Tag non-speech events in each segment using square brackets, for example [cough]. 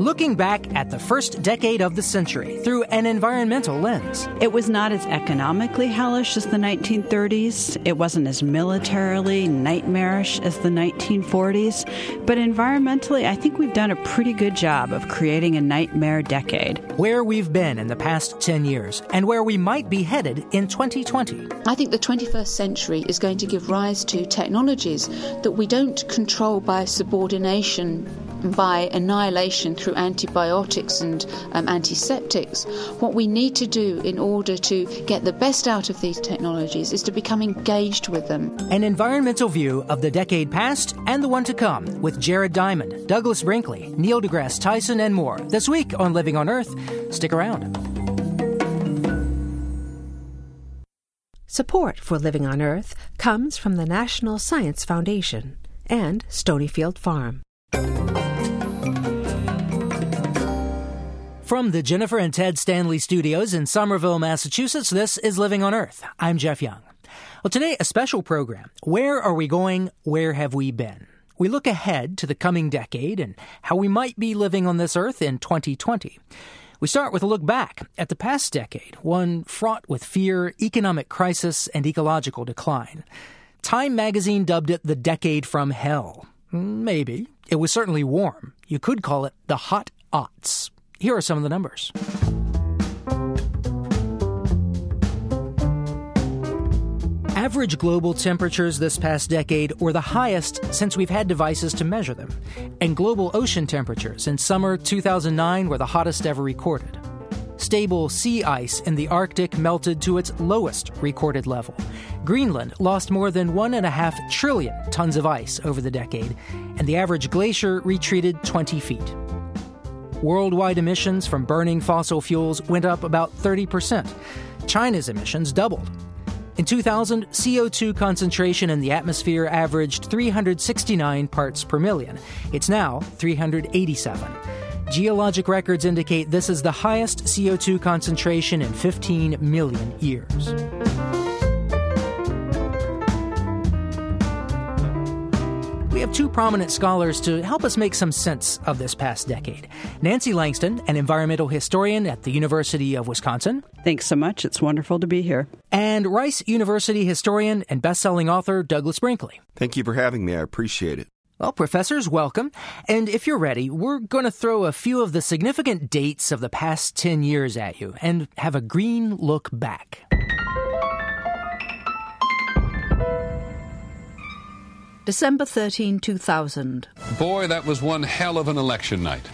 looking back at the first decade of the century through an environmental lens. It was not as economically hellish as the 1930s. It wasn't as militarily nightmarish as the 1940s. But environmentally, I think we've done a pretty good job of creating a nightmare decade. Where we've been in the past 10 years and where we might be headed in 2020. I think the 21st century is going to give rise to technologies that we don't control by subordination by annihilation through antibiotics and um, antiseptics. What we need to do in order to get the best out of these technologies is to become engaged with them. An environmental view of the decade past and the one to come with Jared Diamond, Douglas Brinkley, Neil deGrasse Tyson, and more this week on Living on Earth. Stick around. Support for Living on Earth comes from the National Science Foundation and Stonyfield Farm. From the Jennifer and Ted Stanley studios in Somerville, Massachusetts, this is Living on Earth. I'm Jeff Young. Well, today, a special program. Where are we going? Where have we been? We look ahead to the coming decade and how we might be living on this earth in 2020. We start with a look back at the past decade, one fraught with fear, economic crisis, and ecological decline. Time magazine dubbed it the decade from hell. Hmm, maybe. It was certainly warm. You could call it the hot aughts. Here are some of the numbers. Average global temperatures this past decade were the highest since we've had devices to measure them, and global ocean temperatures in summer 2009 were the hottest ever recorded. Stable sea ice in the Arctic melted to its lowest recorded level. Greenland lost more than 1.5 trillion tons of ice over the decade, and the average glacier retreated 20 feet. Worldwide emissions from burning fossil fuels went up about 30%. China's emissions doubled. In 2000, CO2 concentration in the atmosphere averaged 369 parts per million. It's now 387. Geologic records indicate this is the highest CO2 concentration in 15 million years. We have two prominent scholars to help us make some sense of this past decade. Nancy Langston, an environmental historian at the University of Wisconsin. Thanks so much. It's wonderful to be here. And Rice University historian and best-selling author Douglas Brinkley. Thank you for having me. I appreciate it. Well, professors, welcome. And if you're ready, we're going to throw a few of the significant dates of the past 10 years at you and have a green look back. December 13, 2000. Boy, that was one hell of an election night.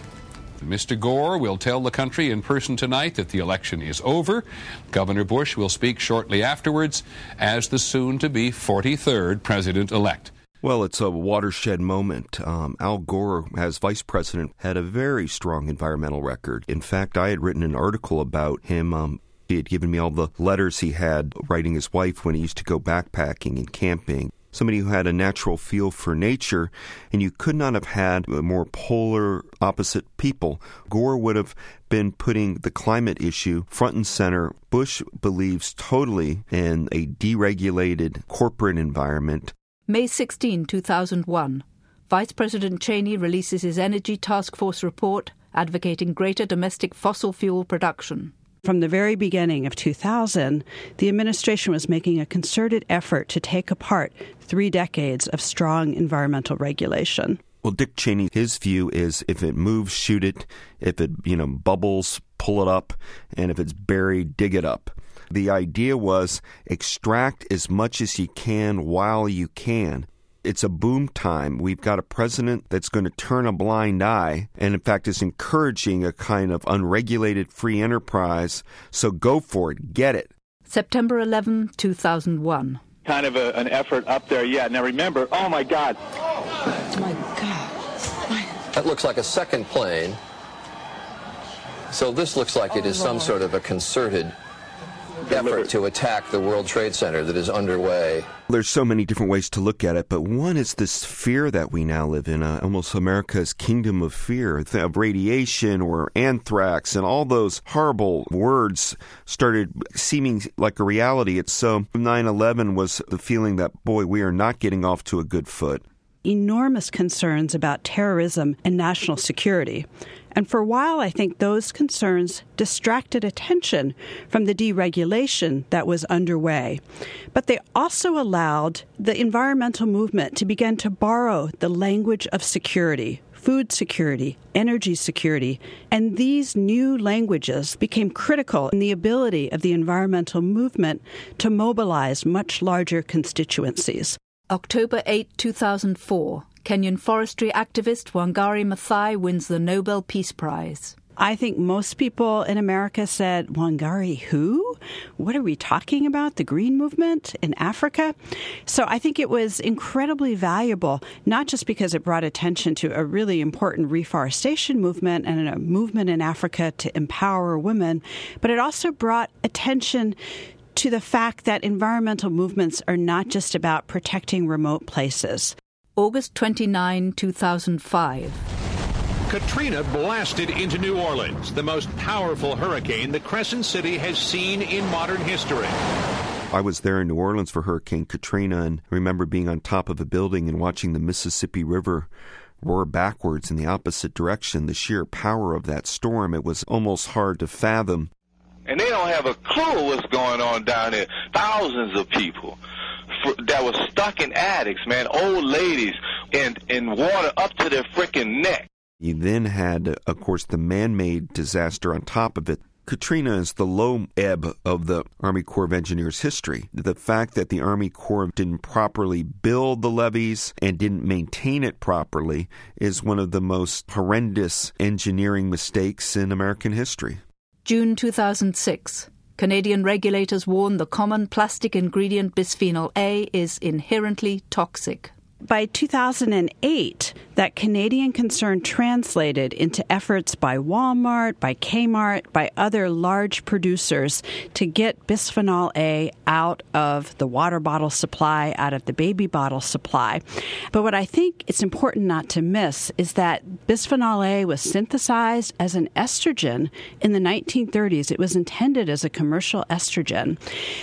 Mr. Gore will tell the country in person tonight that the election is over. Governor Bush will speak shortly afterwards as the soon to be 43rd president elect. Well, it's a watershed moment. Um, Al Gore, as vice president, had a very strong environmental record. In fact, I had written an article about him. Um, he had given me all the letters he had writing his wife when he used to go backpacking and camping somebody who had a natural feel for nature, and you could not have had a more polar opposite people. Gore would have been putting the climate issue front and center. Bush believes totally in a deregulated corporate environment. May 16, 2001. Vice President Cheney releases his Energy Task Force report advocating greater domestic fossil fuel production. From the very beginning of 2000, the administration was making a concerted effort to take apart three decades of strong environmental regulation. Well, Dick Cheney, his view is if it moves, shoot it. If it, you know, bubbles, pull it up. And if it's buried, dig it up. The idea was extract as much as you can while you can it's a boom time. We've got a president that's going to turn a blind eye and, in fact, is encouraging a kind of unregulated free enterprise. So go for it, get it. September 11, 2001. Kind of a, an effort up there, yeah. Now remember, oh my God. Oh my God. That looks like a second plane. So this looks like oh, it is Lord. some sort of a concerted effort to attack the World Trade Center that is underway. There's so many different ways to look at it, but one is this fear that we now live in, uh, almost America's kingdom of fear, of radiation or anthrax, and all those horrible words started seeming like a reality. It's so 9 11 was the feeling that, boy, we are not getting off to a good foot enormous concerns about terrorism and national security. And for a while, I think those concerns distracted attention from the deregulation that was underway. But they also allowed the environmental movement to begin to borrow the language of security food security, energy security, and these new languages became critical in the ability of the environmental movement to mobilize much larger constituencies. October 8, 2004. Kenyan forestry activist Wangari Maathai wins the Nobel Peace Prize. I think most people in America said, Wangari who? What are we talking about? The Green Movement in Africa? So I think it was incredibly valuable, not just because it brought attention to a really important reforestation movement and a movement in Africa to empower women, but it also brought attention to the fact that environmental movements are not just about protecting remote places. August 29, 2005. Katrina blasted into New Orleans, the most powerful hurricane the Crescent City has seen in modern history. I was there in New Orleans for Hurricane Katrina and remember being on top of a building and watching the Mississippi River roar backwards in the opposite direction. The sheer power of that storm, it was almost hard to fathom. And they don't have a clue what's going on down there. Thousands of people for, that was stuck in attics, man, old ladies in in water up to their freaking neck. You then had, of course, the man-made disaster on top of it. Katrina is the low ebb of the Army Corps of Engineers history. The fact that the Army Corps didn't properly build the levees and didn't maintain it properly is one of the most horrendous engineering mistakes in American history. June 2006. Canadian regulators warn the common plastic ingredient bisphenol A is inherently toxic. By 2008, that Canadian concern translated into efforts by Walmart, by Kmart, by other large producers to get bisphenol A out of the water bottle supply, out of the baby bottle supply. But what I think it's important not to miss is that bisphenol A was synthesized as an estrogen in the 1930s. It was intended as a commercial estrogen.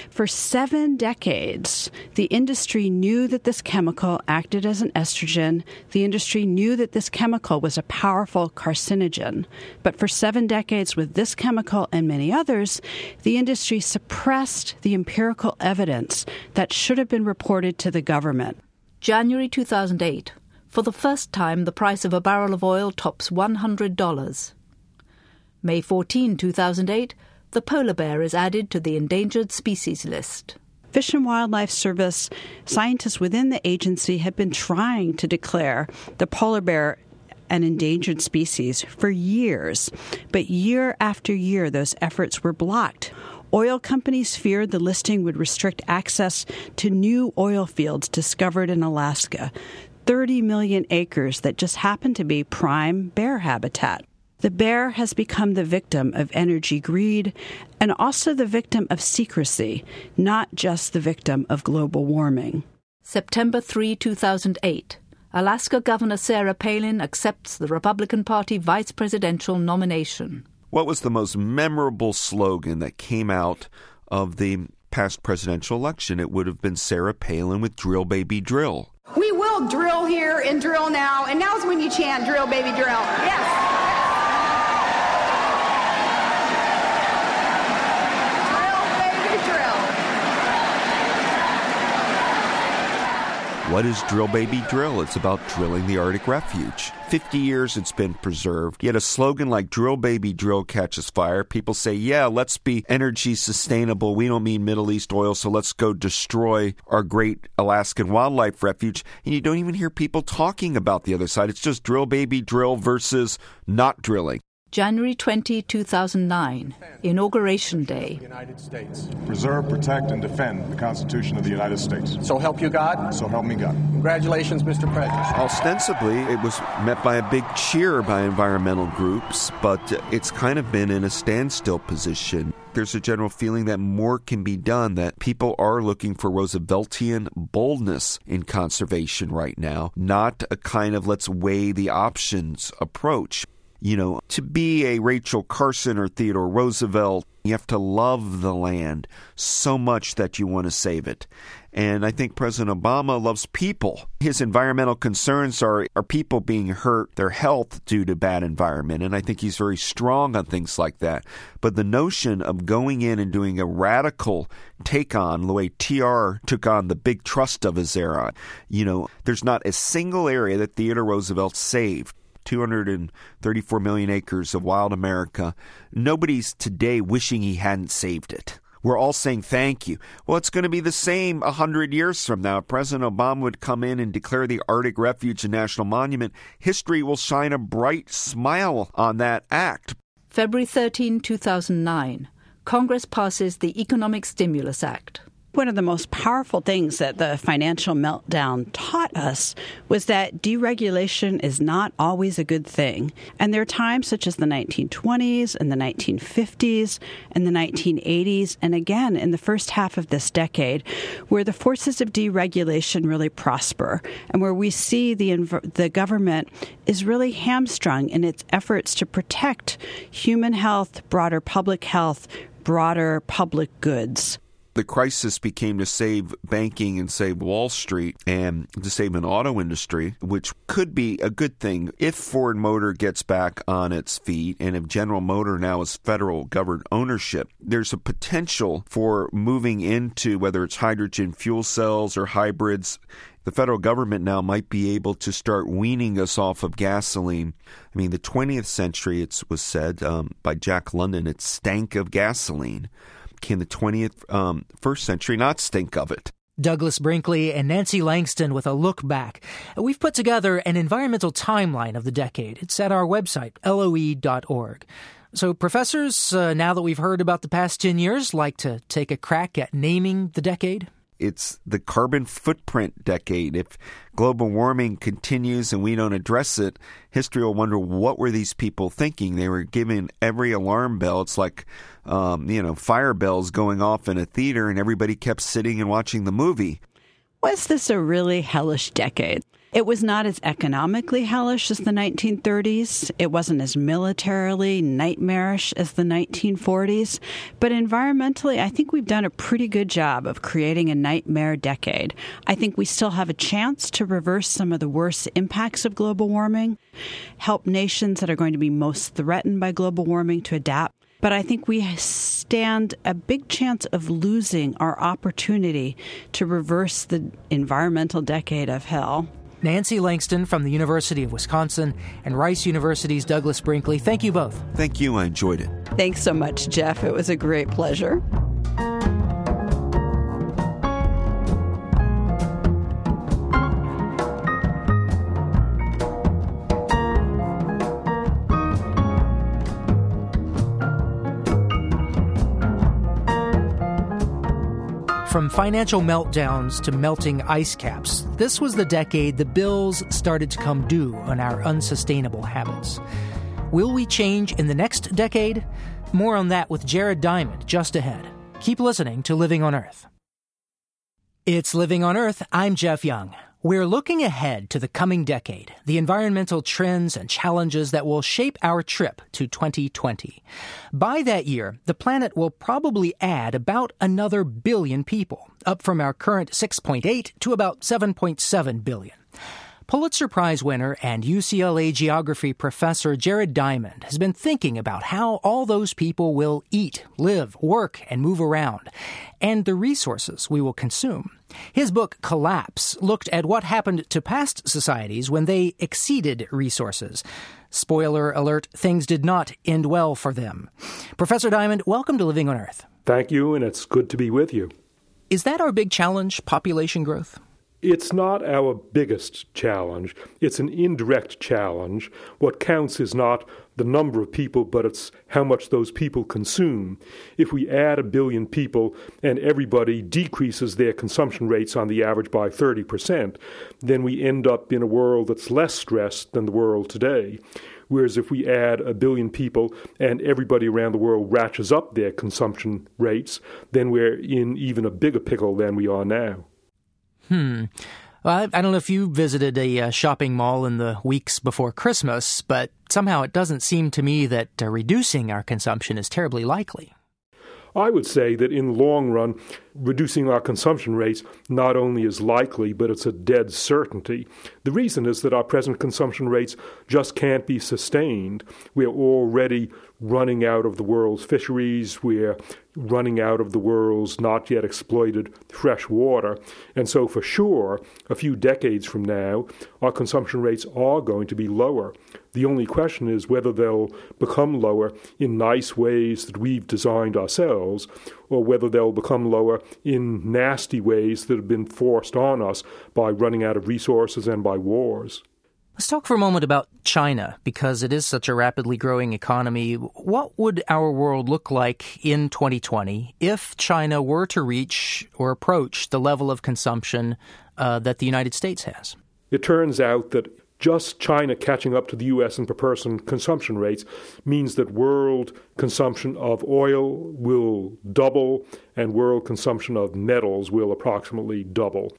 For seven decades, the industry knew that this chemical acted as an estrogen. The industry knew that this chemical was a powerful carcinogen. But for seven decades, with this chemical and many others, the industry suppressed the empirical evidence that should have been reported to the government. January 2008. For the first time, the price of a barrel of oil tops $100. May 14, 2008. The polar bear is added to the endangered species list. Fish and Wildlife Service scientists within the agency have been trying to declare the polar bear an endangered species for years, but year after year, those efforts were blocked. Oil companies feared the listing would restrict access to new oil fields discovered in Alaska, 30 million acres that just happen to be prime bear habitat. The bear has become the victim of energy greed and also the victim of secrecy, not just the victim of global warming. September 3, 2008. Alaska Governor Sarah Palin accepts the Republican Party vice presidential nomination. What was the most memorable slogan that came out of the past presidential election? It would have been Sarah Palin with Drill Baby Drill. We will drill here and drill now, and now's when you chant Drill Baby Drill. Yes. What is Drill Baby Drill? It's about drilling the Arctic refuge. 50 years it's been preserved. Yet a slogan like Drill Baby Drill catches fire. People say, yeah, let's be energy sustainable. We don't mean Middle East oil, so let's go destroy our great Alaskan wildlife refuge. And you don't even hear people talking about the other side. It's just Drill Baby Drill versus not drilling. January 20, 2009, Inauguration Day. United States. Preserve, protect, and defend the Constitution of the United States. So help you God? So help me God. Congratulations, Mr. President. Ostensibly, it was met by a big cheer by environmental groups, but it's kind of been in a standstill position. There's a general feeling that more can be done, that people are looking for Rooseveltian boldness in conservation right now, not a kind of let's weigh the options approach. You know, to be a Rachel Carson or Theodore Roosevelt, you have to love the land so much that you want to save it. And I think President Obama loves people. His environmental concerns are, are people being hurt, their health due to bad environment. And I think he's very strong on things like that. But the notion of going in and doing a radical take on the way TR took on the big trust of his era, you know, there's not a single area that Theodore Roosevelt saved 234 million acres of wild America. Nobody's today wishing he hadn't saved it. We're all saying thank you. Well, it's going to be the same a hundred years from now. If President Obama would come in and declare the Arctic Refuge a national monument, history will shine a bright smile on that act. February 13, 2009. Congress passes the Economic Stimulus Act. One of the most powerful things that the financial meltdown taught us was that deregulation is not always a good thing. And there are times such as the 1920s and the 1950s and the 1980s, and again in the first half of this decade, where the forces of deregulation really prosper and where we see the, the government is really hamstrung in its efforts to protect human health, broader public health, broader public goods the crisis became to save banking and save Wall Street and to save an auto industry, which could be a good thing if Ford Motor gets back on its feet and if General Motor now is federal governed ownership. There's a potential for moving into whether it's hydrogen fuel cells or hybrids the federal government now might be able to start weaning us off of gasoline. I mean, the 20th century, it was said um, by Jack London, it stank of gasoline can the 20th um, first century not stink of it? Douglas Brinkley and Nancy Langston with a look back. We've put together an environmental timeline of the decade. It's at our website, loe.org. So, professors, uh, now that we've heard about the past 10 years, like to take a crack at naming the decade? It's the carbon footprint decade. If global warming continues and we don't address it, history will wonder what were these people thinking? They were given every alarm bell. It's like, um, you know, fire bells going off in a theater, and everybody kept sitting and watching the movie. Was this a really hellish decade? It was not as economically hellish as the 1930s. It wasn't as militarily nightmarish as the 1940s. But environmentally, I think we've done a pretty good job of creating a nightmare decade. I think we still have a chance to reverse some of the worst impacts of global warming, help nations that are going to be most threatened by global warming to adapt but I think we stand a big chance of losing our opportunity to reverse the environmental decade of hell. Nancy Langston from the University of Wisconsin and Rice University's Douglas Brinkley. Thank you both. Thank you. I enjoyed it. Thanks so much, Jeff. It was a great pleasure. Financial meltdowns to melting ice caps, this was the decade the bills started to come due on our unsustainable habits. Will we change in the next decade? More on that with Jared Diamond just ahead. Keep listening to Living on Earth. It's Living on Earth. I'm Jeff Young. We're looking ahead to the coming decade, the environmental trends and challenges that will shape our trip to 2020. By that year, the planet will probably add about another billion people, up from our current 6.8 to about 7.7 billion. Pulitzer Prize winner and UCLA geography professor Jared Diamond has been thinking about how all those people will eat, live, work, and move around, and the resources we will consume. His book, Collapse, looked at what happened to past societies when they exceeded resources. Spoiler alert, things did not end well for them. Professor Diamond, welcome to Living on Earth. Thank you, and it's good to be with you. Is that our big challenge, population growth? It's not our biggest challenge. It's an indirect challenge. What counts is not the number of people, but it's how much those people consume. If we add a billion people and everybody decreases their consumption rates on the average by 30%, then we end up in a world that's less stressed than the world today. Whereas if we add a billion people and everybody around the world ratchets up their consumption rates, then we're in even a bigger pickle than we are now. Hmm. Well, I, don't know if you visited a uh, shopping mall in the weeks before Christmas, but somehow it doesn't seem to me that uh, reducing our consumption is terribly likely. I would say that in long run, reducing our consumption rates not only is likely, but it's a dead certainty. The reason is that our present consumption rates just can't be sustained. We're already running out of the world's fisheries, we're running out of the world's not yet exploited fresh water. And so, for sure, a few decades from now, our consumption rates are going to be lower. The only question is whether they'll become lower in nice ways that we've designed ourselves, or whether they'll become lower in nasty ways that have been forced on us by running out of resources and by wars. Let's talk for a moment about China because it is such a rapidly growing economy. What would our world look like in 2020 if China were to reach or approach the level of consumption uh, that the United States has? It turns out that just China catching up to the U.S. in per person consumption rates means that world consumption of oil will double and world consumption of metals will approximately double.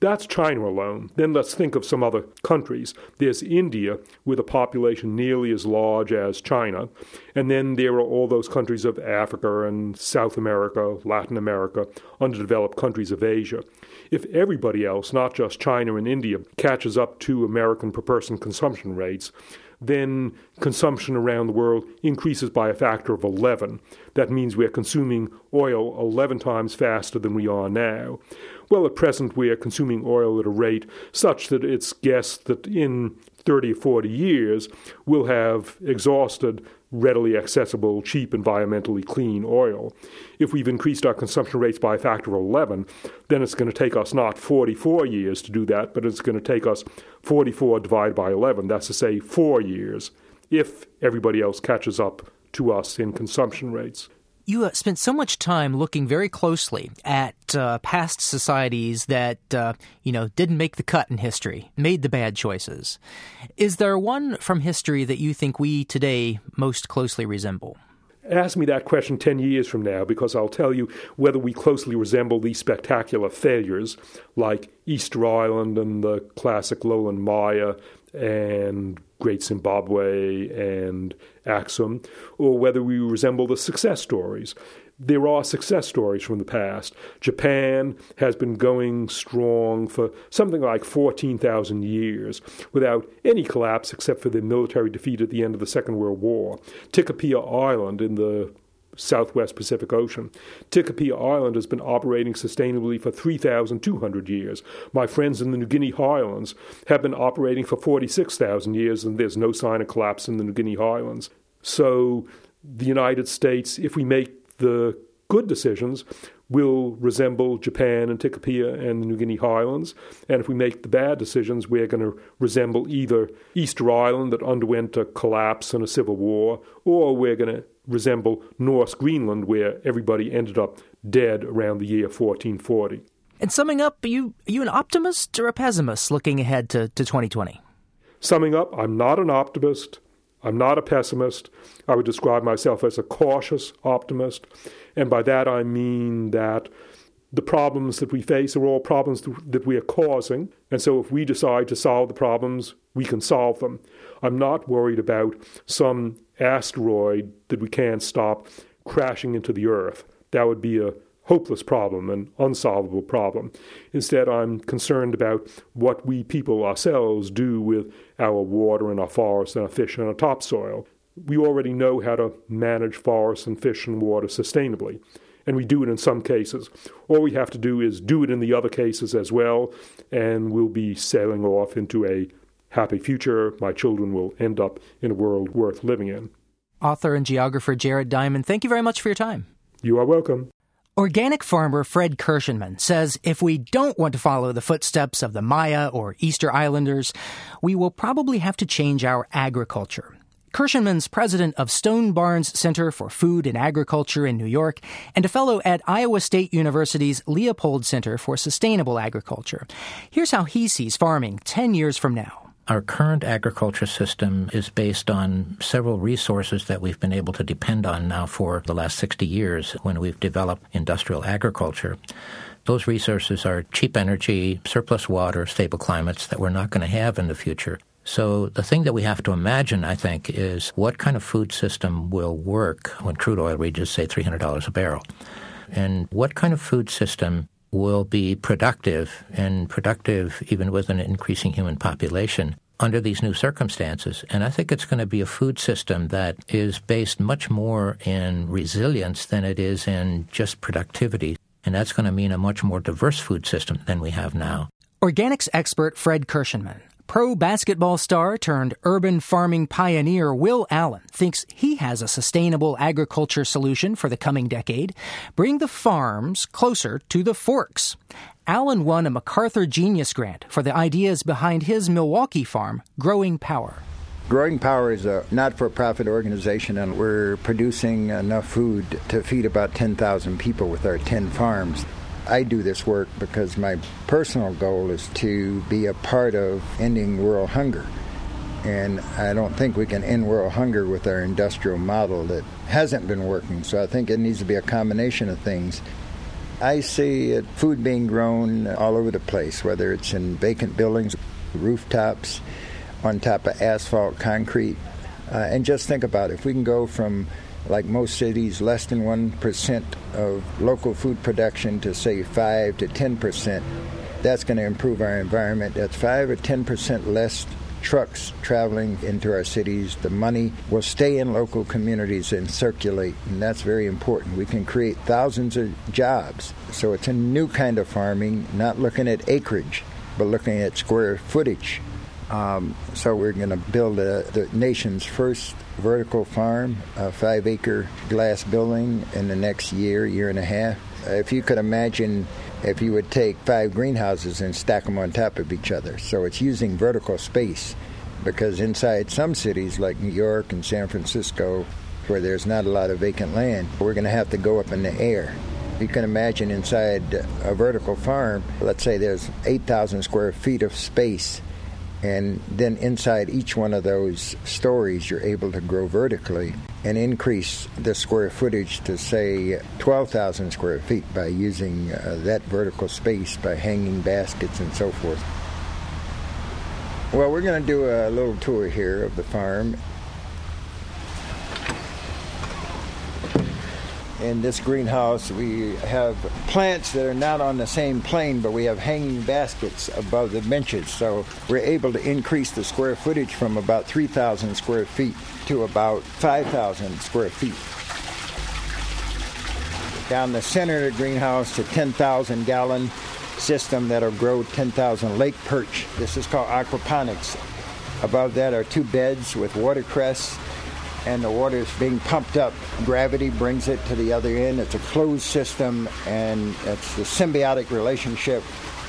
That's China alone. Then let's think of some other countries. There's India with a population nearly as large as China. And then there are all those countries of Africa and South America, Latin America, underdeveloped countries of Asia. If everybody else, not just China and India, catches up to American per person consumption rates, then consumption around the world increases by a factor of 11. That means we're consuming oil 11 times faster than we are now. Well, at present, we are consuming oil at a rate such that it's guessed that in 30 or 40 years, we'll have exhausted readily accessible, cheap, environmentally clean oil. If we've increased our consumption rates by a factor of 11, then it's going to take us not 44 years to do that, but it's going to take us 44 divided by 11. That's to say, four years, if everybody else catches up to us in consumption rates you uh, spent so much time looking very closely at uh, past societies that uh, you know didn't make the cut in history, made the bad choices. Is there one from history that you think we today most closely resemble? Ask me that question 10 years from now because I'll tell you whether we closely resemble these spectacular failures like Easter Island and the classic Lowland Maya and Great Zimbabwe and Axum, or whether we resemble the success stories. There are success stories from the past. Japan has been going strong for something like 14,000 years without any collapse except for the military defeat at the end of the Second World War. Tikopia Island in the southwest Pacific Ocean. Tikopia Island has been operating sustainably for 3,200 years. My friends in the New Guinea Highlands have been operating for 46,000 years, and there's no sign of collapse in the New Guinea Highlands. So, the United States, if we make the good decisions, will resemble Japan and Tikopia and the New Guinea Highlands. And if we make the bad decisions, we're going to resemble either Easter Island that underwent a collapse and a civil war, or we're going to resemble Norse Greenland, where everybody ended up dead around the year 1440. And summing up, are you, are you an optimist or a pessimist looking ahead to, to 2020? Summing up, I'm not an optimist. I'm not a pessimist. I would describe myself as a cautious optimist. And by that I mean that the problems that we face are all problems that we are causing. And so if we decide to solve the problems, we can solve them. I'm not worried about some asteroid that we can't stop crashing into the Earth. That would be a hopeless problem, an unsolvable problem. Instead, I'm concerned about what we people ourselves do with our water and our forests and our fish and our topsoil. We already know how to manage forests and fish and water sustainably and we do it in some cases. All we have to do is do it in the other cases as well, and we'll be sailing off into a happy future. My children will end up in a world worth living in. Author and geographer Jared Diamond, thank you very much for your time. You are welcome. Organic farmer Fred Kirschenmann says if we don't want to follow the footsteps of the Maya or Easter Islanders, we will probably have to change our agriculture. Kirschenmann's president of Stone Barns Center for Food and Agriculture in New York and a fellow at Iowa State University's Leopold Center for Sustainable Agriculture. Here's how he sees farming 10 years from now. Our current agriculture system is based on several resources that we've been able to depend on now for the last 60 years when we've developed industrial agriculture. Those resources are cheap energy, surplus water, stable climates that we're not going to have in the future. So the thing that we have to imagine, I think, is what kind of food system will work when crude oil reaches, say, $300 a barrel? And what kind of food system will be productive and productive even with an increasing human population under these new circumstances. And I think it's going to be a food system that is based much more in resilience than it is in just productivity. And that's going to mean a much more diverse food system than we have now. Organics expert Fred Kirschenmann Pro basketball star turned urban farming pioneer Will Allen thinks he has a sustainable agriculture solution for the coming decade bring the farms closer to the forks. Allen won a MacArthur Genius Grant for the ideas behind his Milwaukee farm, Growing Power. Growing Power is a not for profit organization, and we're producing enough food to feed about 10,000 people with our 10 farms. I do this work because my personal goal is to be a part of ending world hunger. And I don't think we can end world hunger with our industrial model that hasn't been working. So I think it needs to be a combination of things. I see food being grown all over the place, whether it's in vacant buildings, rooftops, on top of asphalt, concrete. Uh, and just think about it. if we can go from like most cities, less than 1% of local food production to say 5 to 10%. That's going to improve our environment. That's 5 or 10% less trucks traveling into our cities. The money will stay in local communities and circulate, and that's very important. We can create thousands of jobs. So it's a new kind of farming, not looking at acreage, but looking at square footage. Um, so we're going to build a, the nation's first vertical farm, a five acre glass building in the next year, year and a half. Uh, if you could imagine if you would take five greenhouses and stack them on top of each other. So it's using vertical space because inside some cities like New York and San Francisco, where there's not a lot of vacant land, we're going to have to go up in the air. You can imagine inside a vertical farm, let's say there's 8,000 square feet of space and then inside each one of those stories, you're able to grow vertically and increase the square footage to, say, 12,000 square feet by using uh, that vertical space by hanging baskets and so forth. Well, we're going to do a little tour here of the farm. In this greenhouse, we have plants that are not on the same plane, but we have hanging baskets above the benches. So we're able to increase the square footage from about 3,000 square feet to about 5,000 square feet. Down the center of the greenhouse, a 10,000 gallon system that'll grow 10,000 lake perch. This is called aquaponics. Above that are two beds with watercress and the water is being pumped up. Gravity brings it to the other end. It's a closed system, and it's the symbiotic relationship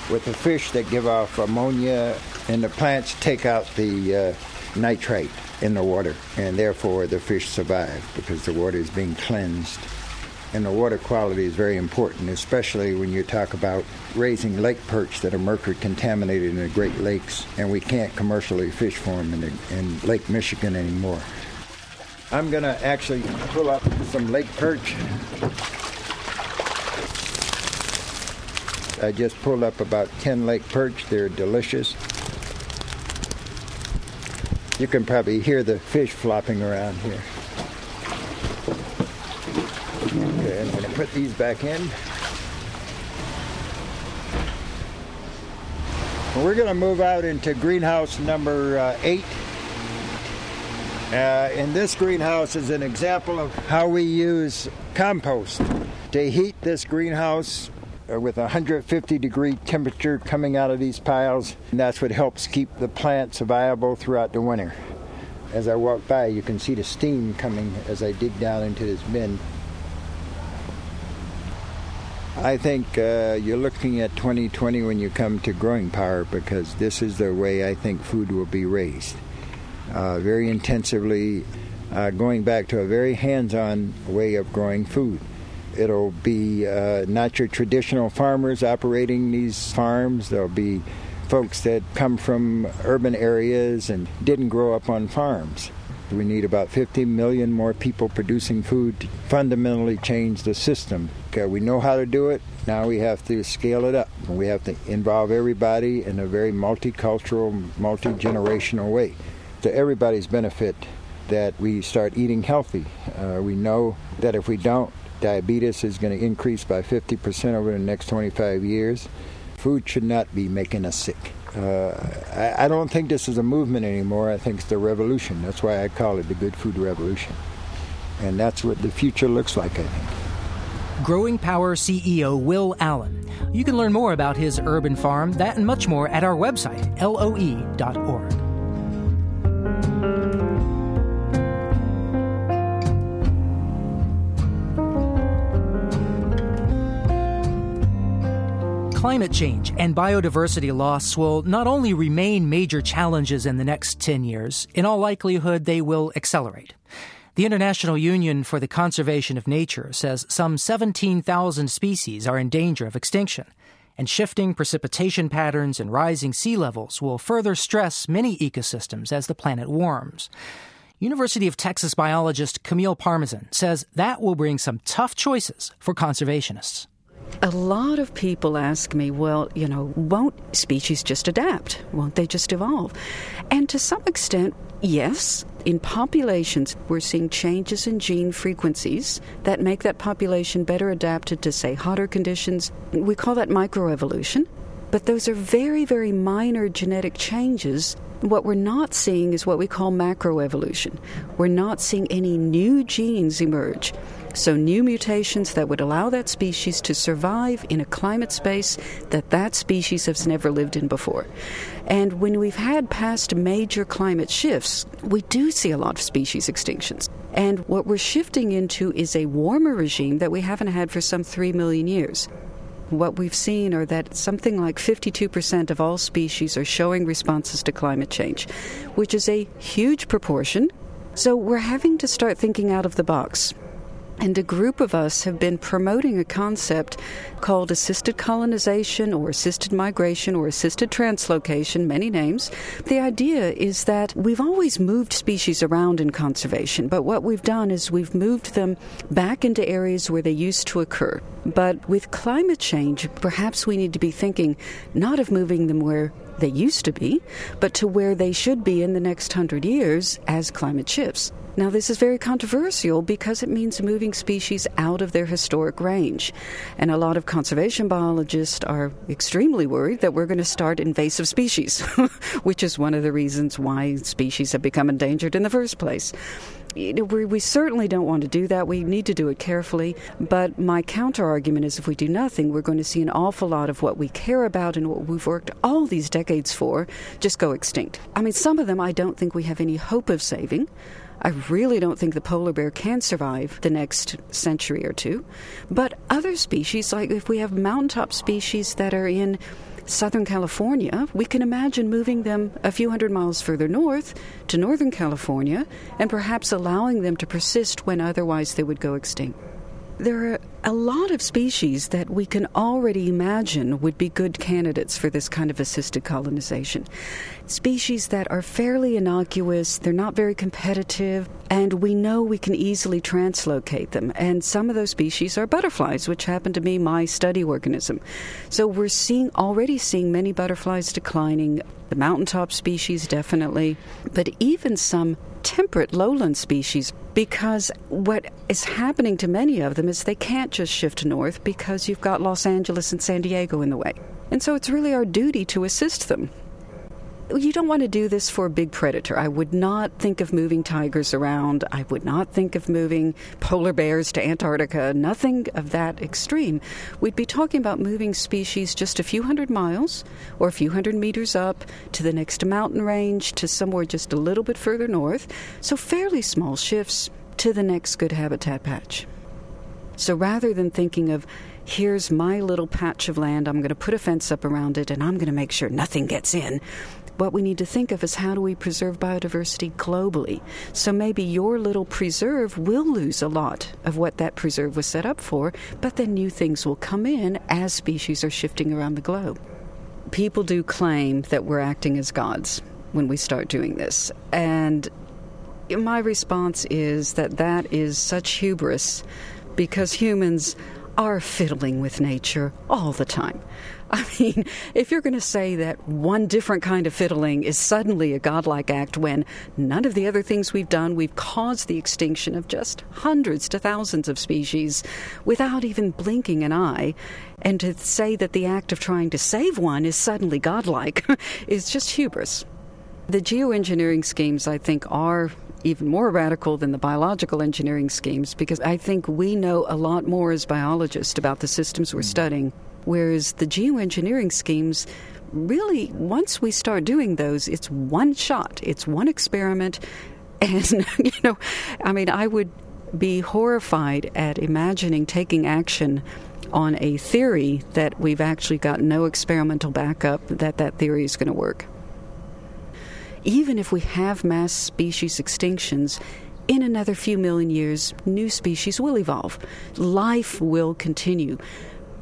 with the fish that give off ammonia, and the plants take out the uh, nitrate in the water, and therefore the fish survive because the water is being cleansed. And the water quality is very important, especially when you talk about raising lake perch that are mercury contaminated in the Great Lakes, and we can't commercially fish for them in, the, in Lake Michigan anymore. I'm to actually pull up some lake perch. I just pulled up about 10 lake perch. They're delicious. You can probably hear the fish flopping around here. Okay, I'm to put these back in. We're to move out into greenhouse number uh, eight. Uh, in this greenhouse is an example of how we use compost to heat this greenhouse uh, with 150 degree temperature coming out of these piles. And that's what helps keep the plants viable throughout the winter. As I walk by, you can see the steam coming as I dig down into this bin. I think uh, you're looking at 2020 when you come to growing power because this is the way I think food will be raised. Uh, very intensively, uh, going back to a very hands on way of growing food. It'll be uh, not your traditional farmers operating these farms, there'll be folks that come from urban areas and didn't grow up on farms. We need about 50 million more people producing food to fundamentally change the system. Okay, we know how to do it. Now we have to scale it up. We have to involve everybody in a very multicultural, multi generational way. To everybody's benefit that we start eating healthy. Uh, we know that if we don't, diabetes is going to increase by 50% over the next 25 years. Food should not be making us sick. Uh, I, I, don't think this is a movement anymore. I think it's the revolution. That's why I call it the Good Food Revolution. And that's what the future looks like, I think. Growing Power CEO Will Allen. You can learn more about his urban farm, that and much more at our website, loe.org. climate change and biodiversity loss will not only remain major challenges in the next 10 years, in all likelihood, they will accelerate. The International Union for the Conservation of Nature says some 17,000 species are in danger of extinction, and shifting precipitation patterns and rising sea levels will further stress many ecosystems as the planet warms. University of Texas biologist Camille Parmesan says that will bring some tough choices for conservationists. A lot of people ask me, well, you know, won't species just adapt? Won't they just evolve? And to some extent, yes. In populations, we're seeing changes in gene frequencies that make that population better adapted to, say, hotter conditions. We call that microevolution. But those are very, very minor genetic changes. What we're not seeing is what we call macroevolution. We're not seeing any new genes emerge. So, new mutations that would allow that species to survive in a climate space that that species has never lived in before. And when we've had past major climate shifts, we do see a lot of species extinctions. And what we're shifting into is a warmer regime that we haven't had for some 3 million years. What we've seen are that something like 52% of all species are showing responses to climate change, which is a huge proportion. So we're having to start thinking out of the box. And a group of us have been promoting a concept called assisted colonization or assisted migration or assisted translocation, many names. The idea is that we've always moved species around in conservation, but what we've done is we've moved them back into areas where they used to occur. But with climate change, perhaps we need to be thinking not of moving them where they used to be, but to where they should be in the next hundred years as climate shifts. Now, this is very controversial because it means moving species out of their historic range. And a lot of conservation biologists are extremely worried that we're going to start invasive species, [laughs] which is one of the reasons why species have become endangered in the first place. We certainly don't want to do that. We need to do it carefully. But my counter argument is if we do nothing, we're going to see an awful lot of what we care about and what we've worked all these decades for just go extinct. I mean, some of them I don't think we have any hope of saving. I really don't think the polar bear can survive the next century or two. But other species, like if we have mountaintop species that are in Southern California, we can imagine moving them a few hundred miles further north to Northern California and perhaps allowing them to persist when otherwise they would go extinct. There are a lot of species that we can already imagine would be good candidates for this kind of assisted colonization. Species that are fairly innocuous, they're not very competitive, and we know we can easily translocate them. And some of those species are butterflies, which happen to be my study organism. So we're seeing already seeing many butterflies declining, the mountaintop species definitely, but even some temperate lowland species because what is happening to many of them is they can't just shift north because you've got Los Angeles and San Diego in the way. And so it's really our duty to assist them you don't want to do this for a big predator. I would not think of moving tigers around. I would not think of moving polar bears to Antarctica. Nothing of that extreme. We'd be talking about moving species just a few hundred miles or a few hundred meters up to the next mountain range to somewhere just a little bit further north. So fairly small shifts to the next good habitat patch. So rather than thinking of here's my little patch of land, I'm going to put a fence up around it, and I'm going to make sure nothing gets in. What we need to think of is how do we preserve biodiversity globally? So maybe your little preserve will lose a lot of what that preserve was set up for, but then new things will come in as species are shifting around the globe. People do claim that we're acting as gods when we start doing this. And my response is that that is such hubris because humans are fiddling with nature all the time. I mean, if you're going to say that one different kind of fiddling is suddenly a godlike act when none of the other things we've done, we've caused the extinction of just hundreds to thousands of species without even blinking an eye, and to say that the act of trying to save one is suddenly godlike [laughs] is just hubris. The geoengineering schemes, I think, are even more radical than the biological engineering schemes because I think we know a lot more as biologists about the systems we're mm. studying, whereas the geoengineering schemes really, once we start doing those, it's one shot, it's one experiment. [laughs] And, you know, I mean, I would be horrified at imagining taking action on a theory that we've actually got no experimental backup that that theory is going to work even if we have mass species extinctions, in another few million years, new species will evolve. Life will continue.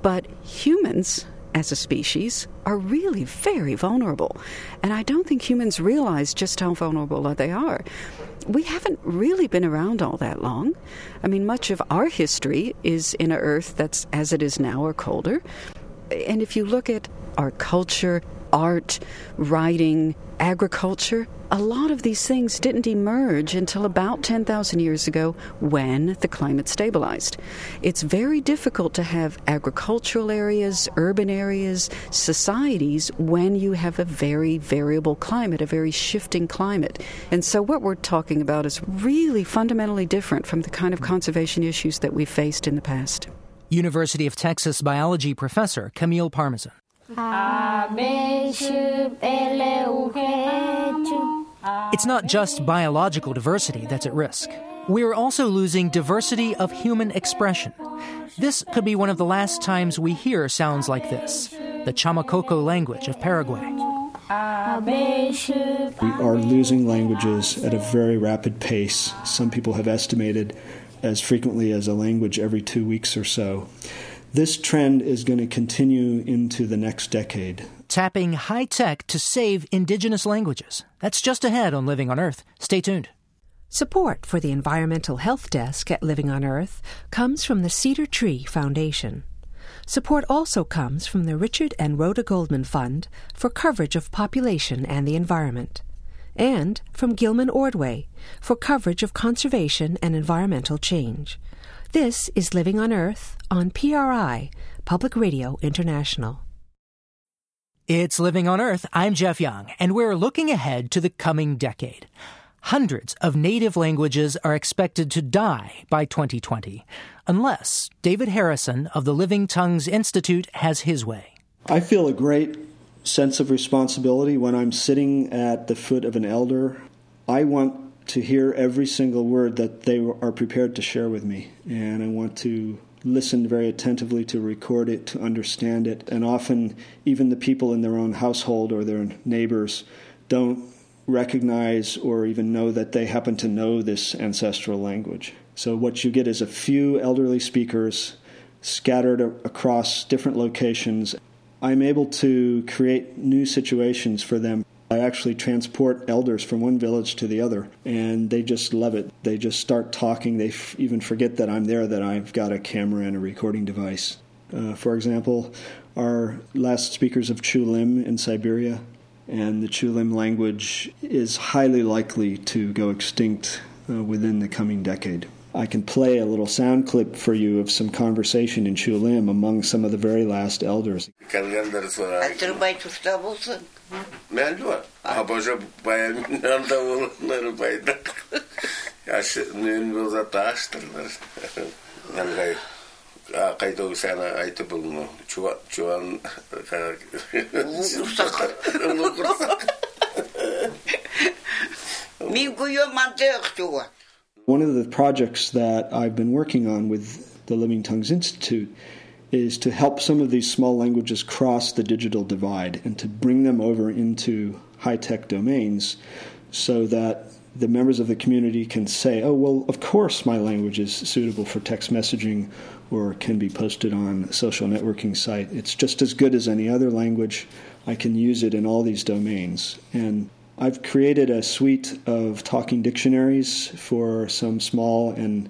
But humans, as a species, are really very vulnerable. And I don't think humans realize just how vulnerable they are. We haven't really been around all that long. I mean, much of our history is in an Earth that's as it is now or colder. And if you look at our culture, art, writing, agriculture, a lot of these things didn't emerge until about 10,000 years ago when the climate stabilized. It's very difficult to have agricultural areas, urban areas, societies when you have a very variable climate, a very shifting climate. And so, what we're talking about is really fundamentally different from the kind of conservation issues that we've faced in the past. University of Texas biology professor Camille Parmesan. It's not just biological diversity that's at risk. We're also losing diversity of human expression. This could be one of the last times we hear sounds like this the Chamacoco language of Paraguay. We are losing languages at a very rapid pace. Some people have estimated as frequently as a language every two weeks or so. This trend is going to continue into the next decade. Tapping high tech to save indigenous languages. That's just ahead on Living on Earth. Stay tuned. Support for the Environmental Health Desk at Living on Earth comes from the Cedar Tree Foundation. Support also comes from the Richard and Rhoda Goldman Fund for coverage of population and the environment, and from Gilman Ordway for coverage of conservation and environmental change. This is Living on Earth on PRI, Public Radio International. It's Living on Earth. I'm Jeff Young, and we're looking ahead to the coming decade. Hundreds of native languages are expected to die by 2020, unless David Harrison of the Living Tongues Institute has his way. I feel a great sense of responsibility when I'm sitting at the foot of an elder. I want to hear every single word that they are prepared to share with me. And I want to listen very attentively to record it, to understand it. And often, even the people in their own household or their neighbors don't recognize or even know that they happen to know this ancestral language. So, what you get is a few elderly speakers scattered across different locations. I'm able to create new situations for them I actually transport elders from one village to the other, and they just love it. They just start talking. They f- even forget that I'm there, that I've got a camera and a recording device. Uh, for example, our last speakers of Chulim in Siberia, and the Chulim language is highly likely to go extinct uh, within the coming decade. I can play a little sound clip for you of some conversation in Chulim among some of the very last elders. Melhor. Arroja bayanında olanları baydak. Yaşının uzatlaştır. Yani kaydı sana aytı bulunu. Çuvan çuvan. Kursak. Kursak. Mi kuyo mantık çuvan. One of the projects that I've been working on with the Living Tongues Institute is to help some of these small languages cross the digital divide and to bring them over into high tech domains so that the members of the community can say, oh, well, of course my language is suitable for text messaging or can be posted on a social networking site. It's just as good as any other language. I can use it in all these domains. And I've created a suite of talking dictionaries for some small and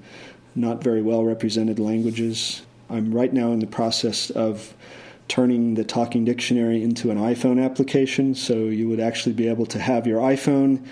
not very well represented languages. I'm right now in the process of turning the talking dictionary into an iPhone application, so you would actually be able to have your iPhone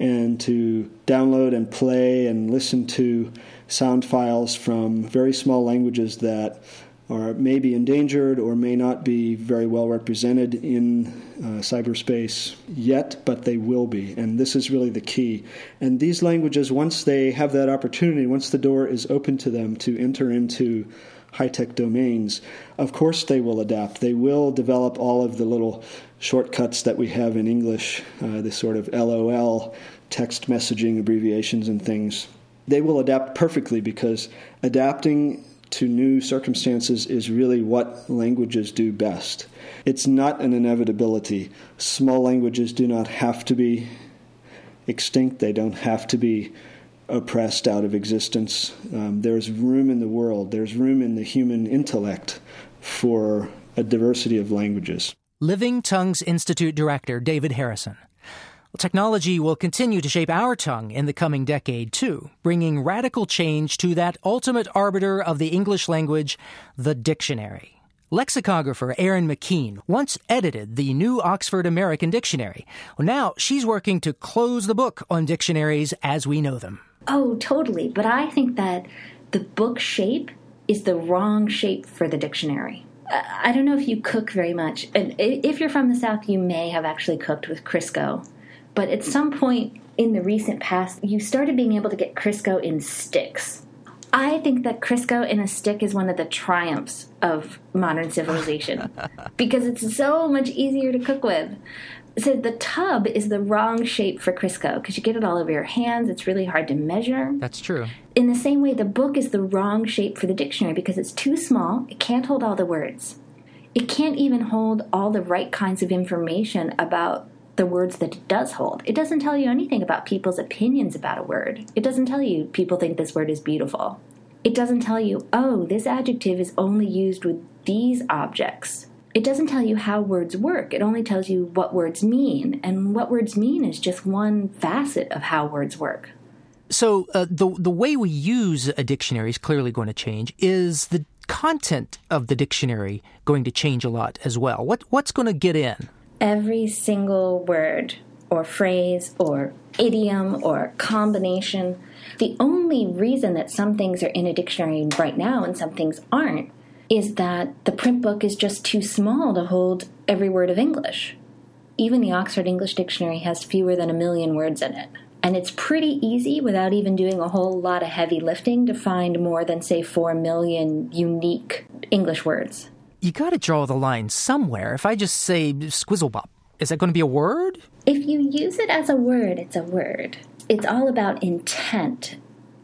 and to download and play and listen to sound files from very small languages that are maybe endangered or may not be very well represented in uh, cyberspace yet, but they will be. And this is really the key. And these languages, once they have that opportunity, once the door is open to them to enter into high tech domains, of course they will adapt. They will develop all of the little shortcuts that we have in English, uh, the sort of LOL text messaging abbreviations and things. They will adapt perfectly because adapting to new circumstances is really what languages do best. It's not an inevitability. Small languages do not have to be extinct, they don't have to be oppressed out of existence. Um, there's room in the world, there's room in the human intellect for a diversity of languages. Living Tongues Institute Director David Harrison. Technology will continue to shape our tongue in the coming decade, too, bringing radical change to that ultimate arbiter of the English language, the dictionary. Lexicographer Erin McKean once edited the New Oxford American Dictionary. Well, now she's working to close the book on dictionaries as we know them. Oh, totally. But I think that the book shape is the wrong shape for the dictionary. I don't know if you cook very much. And if you're from the South, you may have actually cooked with Crisco. But at some point in the recent past, you started being able to get Crisco in sticks. I think that Crisco in a stick is one of the triumphs of modern civilization [laughs] because it's so much easier to cook with. So the tub is the wrong shape for Crisco because you get it all over your hands. It's really hard to measure. That's true. In the same way, the book is the wrong shape for the dictionary because it's too small. It can't hold all the words. It can't even hold all the right kinds of information about the words that it does hold. It doesn't tell you anything about people's opinions about a word. It doesn't tell you people think this word is beautiful. It doesn't tell you, oh, this adjective is only used with these objects. It doesn't tell you how words work. It only tells you what words mean. And what words mean is just one facet of how words work. So uh, the the way we use a dictionary is clearly going to change. Is the content of the dictionary going to change a lot as well? What what's going to get in? Every single word or phrase or idiom or combination. The only reason that some things are in a dictionary right now and some things aren't is that the print book is just too small to hold every word of English. Even the Oxford English Dictionary has fewer than a million words in it. And it's pretty easy, without even doing a whole lot of heavy lifting, to find more than, say, 4 million unique English words. You gotta draw the line somewhere. If I just say squizzlebop, is that going to be a word? If you use it as a word, it's a word. It's all about intent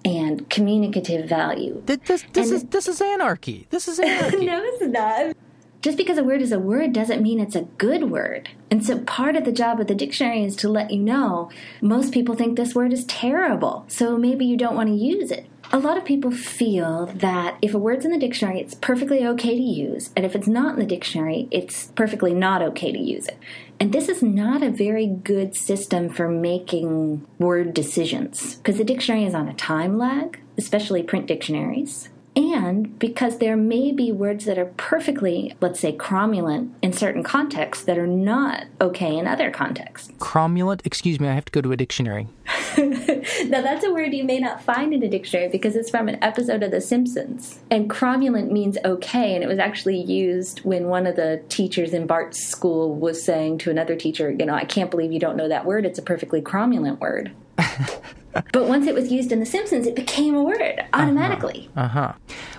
and communicative value. This, this, this is this is anarchy. This is [laughs] anarchy. no, it's not. Just because a word is a word doesn't mean it's a good word. And so part of the job of the dictionary is to let you know most people think this word is terrible, so maybe you don't want to use it. A lot of people feel that if a word's in the dictionary, it's perfectly okay to use, and if it's not in the dictionary, it's perfectly not okay to use it. And this is not a very good system for making word decisions because the dictionary is on a time lag, especially print dictionaries and because there may be words that are perfectly, let's say, cromulent in certain contexts that are not okay in other contexts. Cromulent? Excuse me, I have to go to a dictionary. [laughs] now, that's a word you may not find in a dictionary because it's from an episode of The Simpsons. And cromulent means okay, and it was actually used when one of the teachers in Bart's school was saying to another teacher, You know, I can't believe you don't know that word. It's a perfectly cromulent word. [laughs] but once it was used in The Simpsons, it became a word automatically. Uh huh. Uh-huh.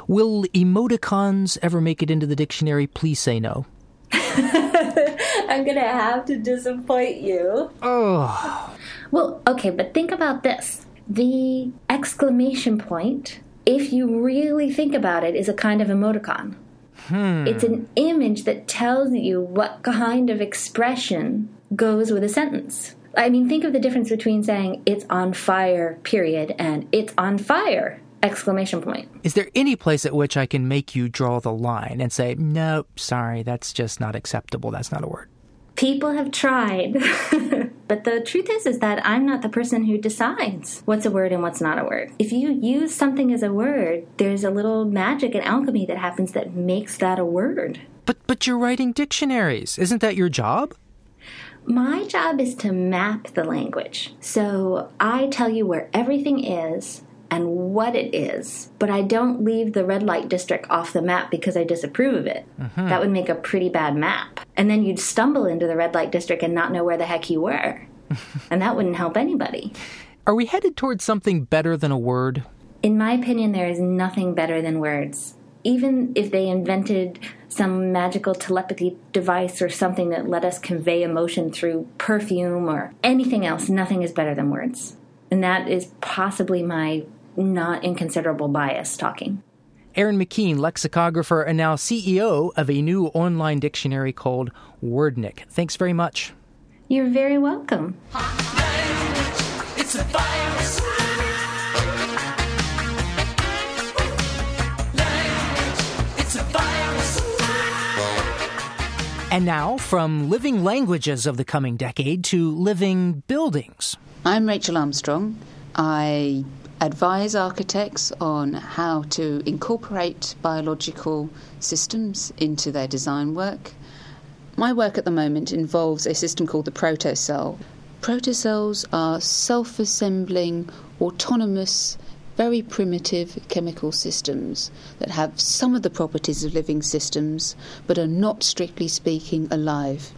Will emoticons ever make it into the dictionary? Please say no. [laughs] I'm going to have to disappoint you. Oh. Well, okay, but think about this. The exclamation point, if you really think about it, is a kind of emoticon. Hmm. It's an image that tells you what kind of expression goes with a sentence. I mean, think of the difference between saying it's on fire, period, and it's on fire, exclamation point. Is there any place at which I can make you draw the line and say, nope, sorry, that's just not acceptable, that's not a word? People have tried. [laughs] but the truth is is that I'm not the person who decides what's a word and what's not a word. If you use something as a word, there's a little magic and alchemy that happens that makes that a word. But but you're writing dictionaries. Isn't that your job? My job is to map the language. So I tell you where everything is and what it is, but I don't leave the red light district off the map because I disapprove of it. Mm-hmm. That would make a pretty bad map. And then you'd stumble into the red light district and not know where the heck you were. [laughs] and that wouldn't help anybody. Are we headed towards something better than a word? In my opinion, there is nothing better than words even if they invented some magical telepathy device or something that let us convey emotion through perfume or anything else, nothing is better than words. And that is possibly my not inconsiderable bias talking. Erin McKean, lexicographer and now CEO of a new online dictionary called Wordnik. Thanks very much. You're very welcome. And now, from living languages of the coming decade to living buildings. I'm Rachel Armstrong. I advise architects on how to incorporate biological systems into their design work. My work at the moment involves a system called the protocell. Protocells are self assembling, autonomous very primitive chemical systems that have some of the properties of living systems but are not, strictly speaking, alive.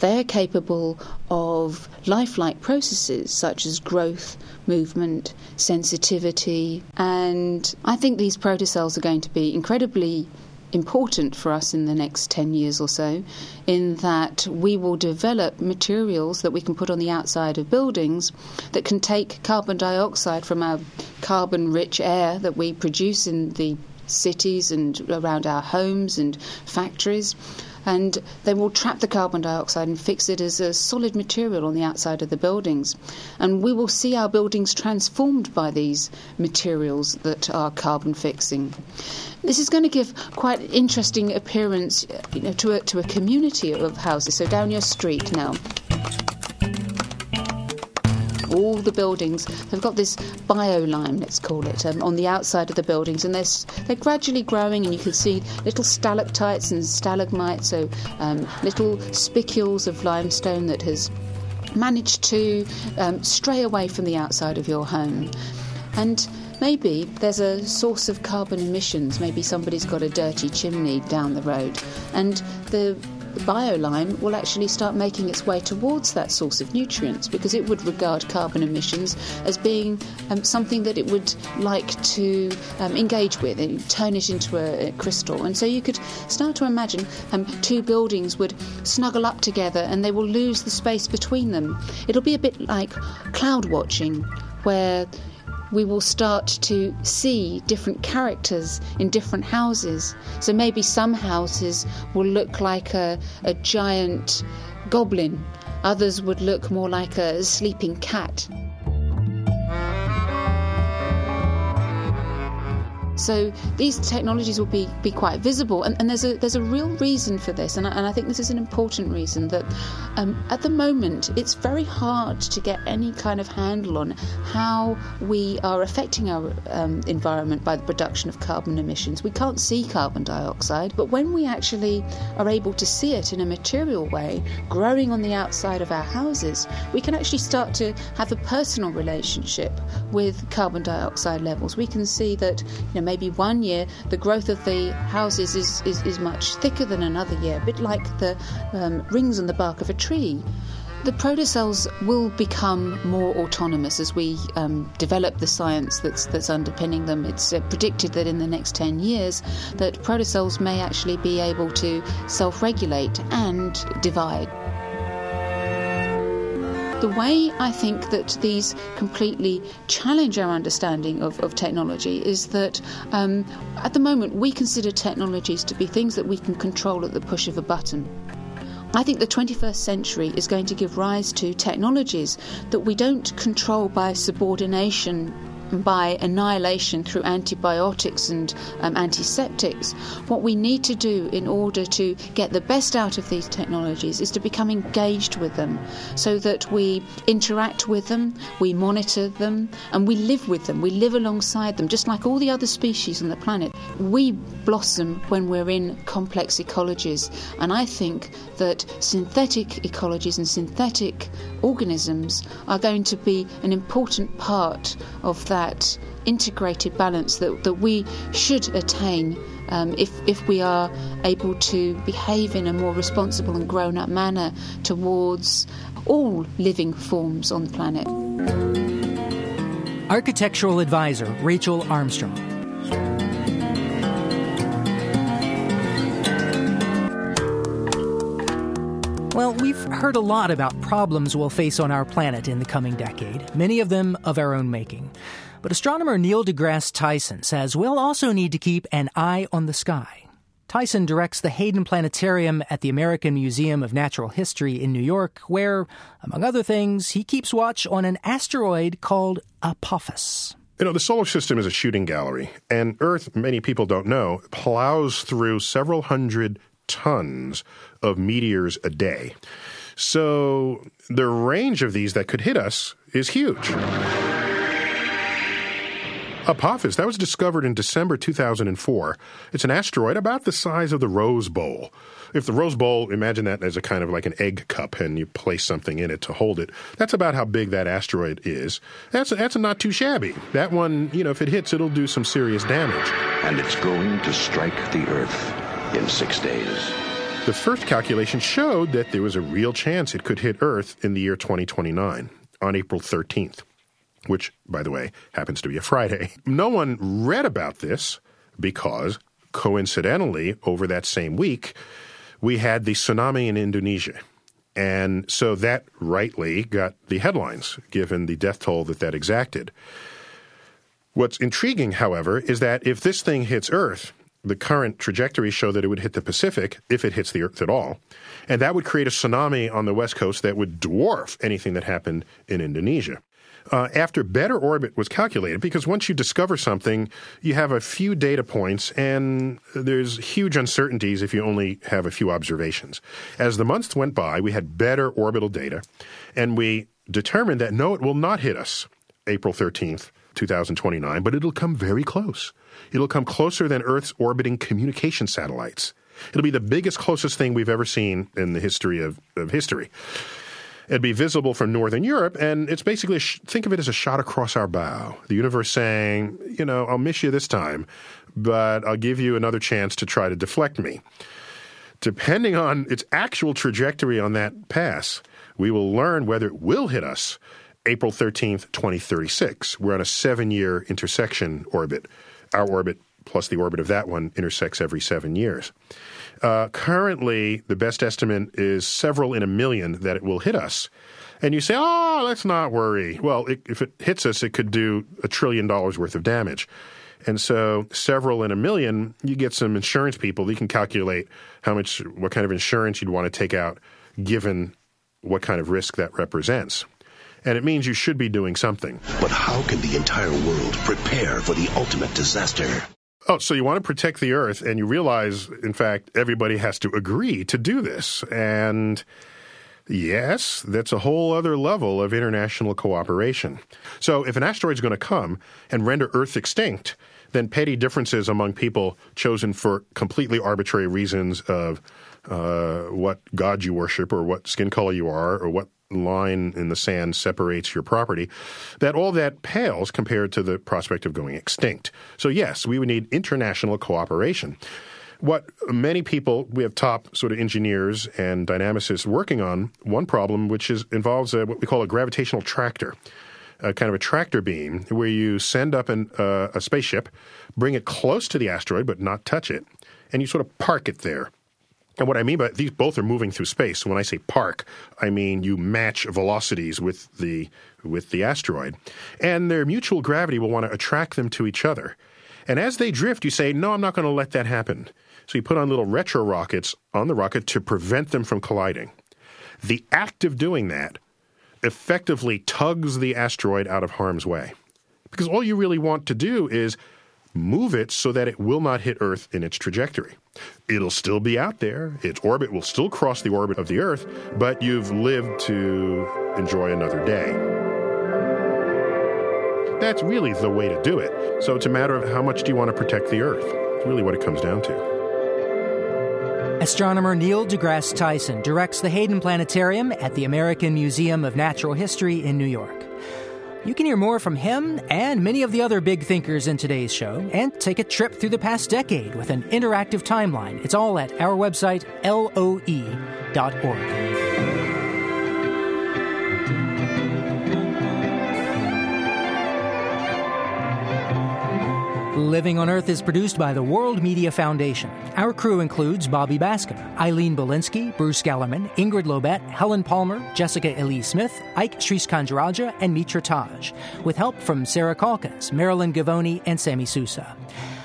They are capable of lifelike processes such as growth, movement, sensitivity, and I think these protocells are going to be incredibly important for us in the next 10 years or so, in that we will develop materials that we can put on the outside of buildings that can take carbon dioxide from our carbon rich air that we produce in the cities and around our homes and factories and they will trap the carbon dioxide and fix it as a solid material on the outside of the buildings. And we will see our buildings transformed by these materials that are carbon fixing. This is going to give quite interesting appearance you know, to, a, to a community of houses. So down your street now all the buildings. They've got this bio lime, let's call it, um, on the outside of the buildings, and they're, they're gradually growing, and you can see little stalactites and stalagmites, so um, little spicules of limestone that has managed to um, stray away from the outside of your home. And maybe there's a source of carbon emissions. Maybe somebody's got a dirty chimney down the road, and the biolime will actually start making its way towards that source of nutrients because it would regard carbon emissions as being um, something that it would like to um, engage with and turn it into a, a, crystal. And so you could start to imagine um, two buildings would snuggle up together and they will lose the space between them. It'll be a bit like cloud watching where we will start to see different characters in different houses. So maybe some houses will look like a, a giant goblin, others would look more like a sleeping cat. So these technologies will be, be quite visible, and, and there's a there's a real reason for this, and I, and I think this is an important reason that um, at the moment it's very hard to get any kind of handle on how we are affecting our um, environment by the production of carbon emissions. We can't see carbon dioxide, but when we actually are able to see it in a material way, growing on the outside of our houses, we can actually start to have a personal relationship with carbon dioxide levels. We can see that you know, maybe one year the growth of the houses is, is, is much thicker than another year, a bit like the um, rings on the bark of a tree. The protocells will become more autonomous as we um, develop the science that's, that's underpinning them. It's uh, predicted that in the next 10 years that protocells may actually be able to self-regulate and divide. The way I think that these completely challenge our understanding of, of technology is that um, at the moment we consider technologies to be things that we can control at the push of a button. I think the 21st century is going to give rise to technologies that we don't control by subordination by annihilation through antibiotics and um, antiseptics. What we need to do in order to get the best out of these technologies is to become engaged with them so that we interact with them, we monitor them, and we live with them. We live alongside them, just like all the other species on the planet. We blossom when we're in complex ecologies, and I think that synthetic ecologies and synthetic organisms are going to be an important part of that that integrated balance that, that we should attain um, if, if we are able to behave in a more responsible and grown up manner towards all living forms on the planet. Architectural advisor Rachel Armstrong. Well, we've heard a lot about problems we'll face on our planet in the coming decade, many of them of our own making. But astronomer Neil deGrasse Tyson says we'll also need to keep an eye on the sky. Tyson directs the Hayden Planetarium at the American Museum of Natural History in New York, where, among other things, he keeps watch on an asteroid called Apophis. You know, the solar system is a shooting gallery, and Earth, many people don't know, plows through several hundred tons of meteors a day. So the range of these that could hit us is huge. Apophis, that was discovered in December 2004. It's an asteroid about the size of the Rose Bowl. If the Rose Bowl, imagine that as a kind of like an egg cup and you place something in it to hold it. That's about how big that asteroid is. That's, that's not too shabby. That one, you know, if it hits, it'll do some serious damage. And it's going to strike the Earth in six days. The first calculation showed that there was a real chance it could hit Earth in the year 2029 on April 13th which, by the way, happens to be a Friday. [laughs] No one read about this because, coincidentally, over that same week, we had the tsunami in Indonesia. And so that rightly got the headlines, given the death toll that that exacted. What's intriguing, however, is that if this thing hits Earth, the current trajectories show that it would hit the Pacific if it hits the Earth at all. And that would create a tsunami on the West Coast that would dwarf anything that happened in Indonesia uh, after better orbit was calculated, because once you discover something, you have a few data points and there's huge uncertainties if you only have a few observations. As the months went by, we had better orbital data, and we determined that no, it will not hit us April 13th, 2029, but it'll come very close. It'll come closer than Earth's orbiting communication satellites. It'll be the biggest, closest thing we've ever seen in the history of, of history. It'd be visible from northern Europe, and it's basically sh- think of it as a shot across our bow. The universe saying, you know, I'll miss you this time, but I'll give you another chance to try to deflect me. Depending on its actual trajectory on that pass, we will learn whether it will hit us April 13th, 2036. We're on a seven year intersection orbit. Our orbit plus the orbit of that one intersects every seven years. Uh, currently, the best estimate is several in a million that it will hit us. And you say, oh, let's not worry. Well, it, if it hits us, it could do a trillion dollars worth of damage. And so, several in a million, you get some insurance people. You can calculate how much, what kind of insurance you'd want to take out given what kind of risk that represents. And it means you should be doing something. But how can the entire world prepare for the ultimate disaster? Oh, so you want to protect the earth, and you realize, in fact, everybody has to agree to do this. And yes, that's a whole other level of international cooperation. So if an asteroid is going to come and render Earth extinct, then petty differences among people chosen for completely arbitrary reasons of uh, what god you worship or what skin color you are or what line in the sand separates your property, that all that pales compared to the prospect of going extinct. So, yes, we would need international cooperation. What many people, we have top sort of engineers and dynamicists working on one problem, which is involves a, what we call a gravitational tractor. A kind of a tractor beam where you send up an, uh, a spaceship, bring it close to the asteroid but not touch it, and you sort of park it there And what I mean by these both are moving through space. So when I say park, I mean you match velocities with the with the asteroid. And their mutual gravity will want to attract them to each other. And as they drift, you say, "No, I'm not going to let that happen." So you put on little retro rockets on the rocket to prevent them from colliding. The act of doing that effectively tugs the asteroid out of harm's way. Because all you really want to do is move it so that it will not hit Earth in its trajectory. It'll still be out there, its orbit will still cross the orbit of the Earth, but you've lived to enjoy another day. That's really the way to do it. So it's a matter of how much do you want to protect the Earth? It's really what it comes down to. Astronomer Neil deGrasse Tyson directs the Hayden Planetarium at the American Museum of Natural History in New York. You can hear more from him and many of the other big thinkers in today's show and take a trip through the past decade with an interactive timeline. It's all at our website, loe.org. Living on Earth is produced by the World Media Foundation. Our crew includes Bobby Bascom, Eileen Bolinsky, Bruce Gellerman, Ingrid Lobet, Helen Palmer, Jessica Elise Smith, Ike Sriskandarajah, and Mitra Taj, with help from Sarah Calkins, Marilyn Gavoni, and Sammy Sousa.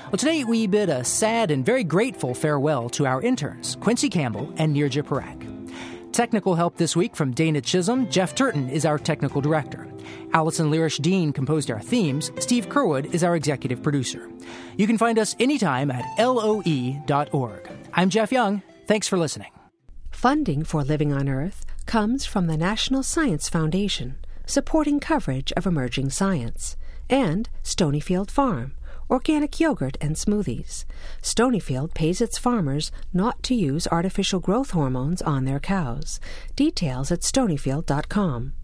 Well, today we bid a sad and very grateful farewell to our interns, Quincy Campbell and Nirja Parak. Technical help this week from Dana Chisholm. Jeff Turton is our technical director. Allison Lirish Dean composed our themes. Steve Curwood is our executive producer. You can find us anytime at loe.org. I'm Jeff Young. Thanks for listening. Funding for Living on Earth comes from the National Science Foundation, supporting coverage of emerging science, and Stonyfield Farm organic yogurt, and smoothies. Stonyfield pays its farmers not to use artificial growth hormones on their cows. Details at stonyfield.com.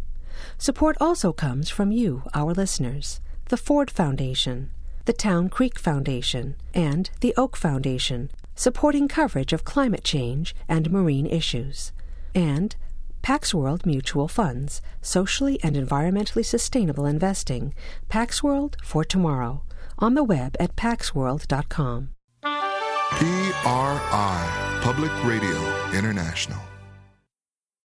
Support also comes from you, our listeners, the Ford Foundation, the Town Creek Foundation, and the Oak Foundation, supporting coverage of climate change and marine issues. And Pax World Mutual Funds, socially and environmentally sustainable investing. Pax World for tomorrow on the web at paxworld.com. PRI, Public Radio International.